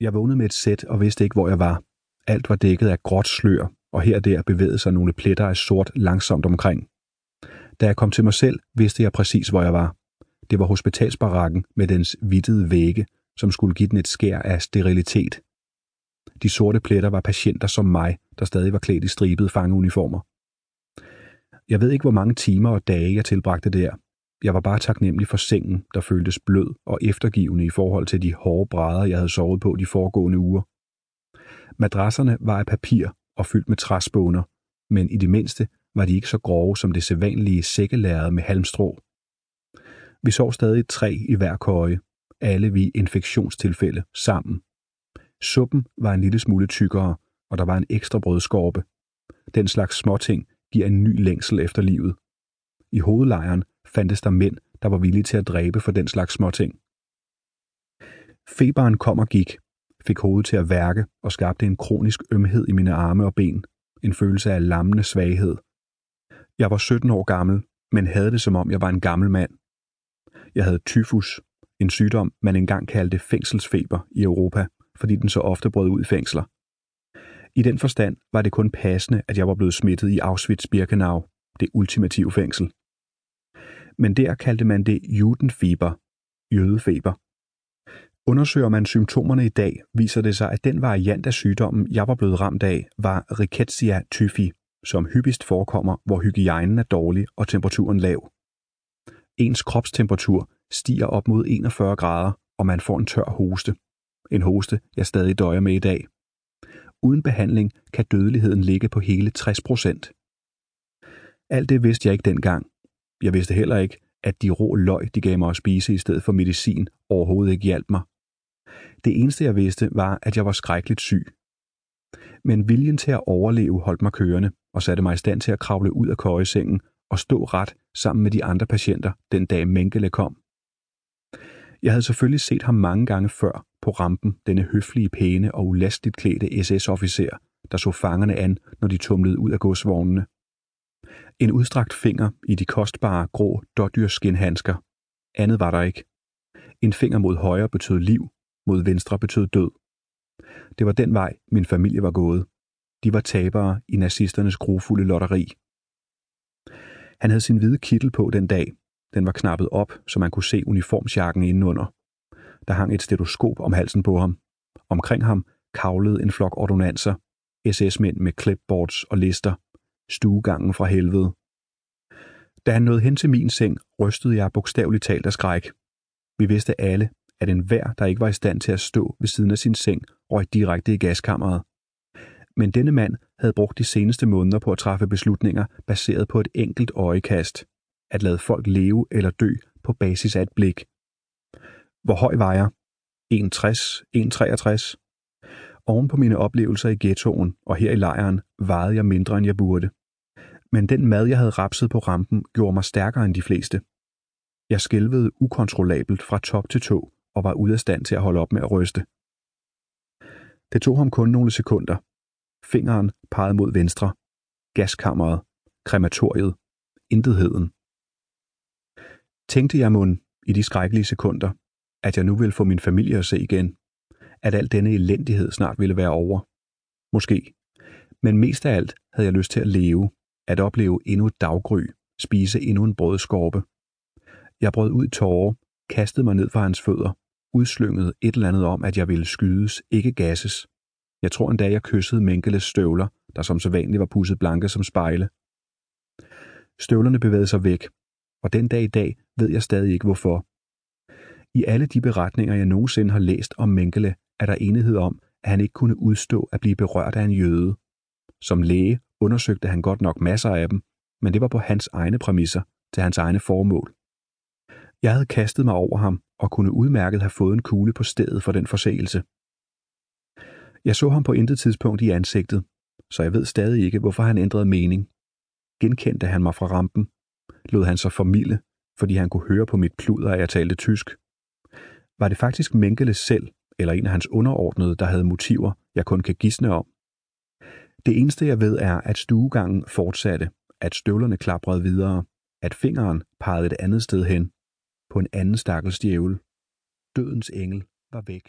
Jeg vågnede med et sæt og vidste ikke, hvor jeg var. Alt var dækket af gråt slør, og her og der bevægede sig nogle pletter af sort langsomt omkring. Da jeg kom til mig selv, vidste jeg præcis, hvor jeg var. Det var hospitalsbarakken med dens hvidtede vægge, som skulle give den et skær af sterilitet. De sorte pletter var patienter som mig, der stadig var klædt i stribede fangeuniformer. Jeg ved ikke, hvor mange timer og dage jeg tilbragte der. Jeg var bare taknemmelig for sengen, der føltes blød og eftergivende i forhold til de hårde brædder, jeg havde sovet på de foregående uger. Madrasserne var af papir og fyldt med træspåner, men i det mindste var de ikke så grove som det sædvanlige sækkelærede med halmstrå. Vi sov stadig tre i hver køje, alle vi infektionstilfælde sammen. Suppen var en lille smule tykkere, og der var en ekstra brødskorpe. Den slags småting giver en ny længsel efter livet. I hovedlejren fandtes der mænd, der var villige til at dræbe for den slags småting. Feberen kom og gik, fik hovedet til at værke og skabte en kronisk ømhed i mine arme og ben, en følelse af lammende svaghed. Jeg var 17 år gammel, men havde det som om jeg var en gammel mand. Jeg havde tyfus, en sygdom man engang kaldte fængselsfeber i Europa, fordi den så ofte brød ud i fængsler. I den forstand var det kun passende, at jeg var blevet smittet i Auschwitz-Birkenau, det ultimative fængsel. Men der kaldte man det judenfeber, jødefeber. Undersøger man symptomerne i dag, viser det sig, at den variant af sygdommen, jeg var blevet ramt af, var Rickettsia typhi, som hyppigst forekommer, hvor hygiejnen er dårlig og temperaturen lav. Ens kropstemperatur stiger op mod 41 grader, og man får en tør hoste. En hoste, jeg stadig døjer med i dag. Uden behandling kan dødeligheden ligge på hele 60 procent. Alt det vidste jeg ikke dengang. Jeg vidste heller ikke, at de rå løg, de gav mig at spise i stedet for medicin, overhovedet ikke hjalp mig. Det eneste jeg vidste var, at jeg var skrækkeligt syg. Men viljen til at overleve holdt mig kørende og satte mig i stand til at kravle ud af køjesengen og stå ret sammen med de andre patienter den dag Mengele kom. Jeg havde selvfølgelig set ham mange gange før på rampen, denne høflige, pæne og ulastigt klædte SS-officer, der så fangerne an, når de tumlede ud af godsvognene. En udstrakt finger i de kostbare, grå dårdyrskinhandsker. Andet var der ikke. En finger mod højre betød liv, mod venstre betød død. Det var den vej, min familie var gået. De var tabere i nazisternes grofulde lotteri. Han havde sin hvide kittel på den dag. Den var knappet op, så man kunne se uniformsjakken indenunder. Der hang et stetoskop om halsen på ham. Omkring ham kavlede en flok ordonanser, SS-mænd med clipboards og lister, stuegangen fra helvede. Da han nåede hen til min seng, rystede jeg bogstaveligt talt af skræk. Vi vidste alle, at enhver, der ikke var i stand til at stå ved siden af sin seng, røg direkte i gaskammeret. Men denne mand havde brugt de seneste måneder på at træffe beslutninger baseret på et enkelt øjekast. At lade folk leve eller dø på basis af et blik. Hvor høj var jeg? 1,60? 1,63? Oven på mine oplevelser i ghettoen og her i lejren vejede jeg mindre end jeg burde. Men den mad, jeg havde rapset på rampen, gjorde mig stærkere end de fleste. Jeg skælvede ukontrollabelt fra top til tå og var ude af stand til at holde op med at ryste. Det tog ham kun nogle sekunder. Fingeren pegede mod venstre. Gaskammeret. Krematoriet. Intetheden. Tænkte jeg mund i de skrækkelige sekunder, at jeg nu ville få min familie at se igen, at al denne elendighed snart ville være over. Måske. Men mest af alt havde jeg lyst til at leve, at opleve endnu et daggry, spise endnu en brødskorpe. Jeg brød ud i tårer, kastede mig ned for hans fødder, udslyngede et eller andet om, at jeg ville skydes, ikke gasses. Jeg tror endda, jeg kyssede Menkeles støvler, der som så vanligt var pusset blanke som spejle. Støvlerne bevægede sig væk, og den dag i dag ved jeg stadig ikke hvorfor. I alle de beretninger, jeg nogensinde har læst om Mengele, er der enighed om, at han ikke kunne udstå at blive berørt af en jøde. Som læge undersøgte han godt nok masser af dem, men det var på hans egne præmisser, til hans egne formål. Jeg havde kastet mig over ham og kunne udmærket have fået en kugle på stedet for den forseelse. Jeg så ham på intet tidspunkt i ansigtet, så jeg ved stadig ikke, hvorfor han ændrede mening. Genkendte han mig fra rampen? Lod han sig formille, fordi han kunne høre på mit pluder, at jeg talte tysk? Var det faktisk Mengele selv, eller en af hans underordnede, der havde motiver, jeg kun kan gisne om? Det eneste jeg ved er, at stuegangen fortsatte, at støvlerne klaprede videre, at fingeren pegede et andet sted hen, på en anden stakkels djævel. Dødens engel var væk.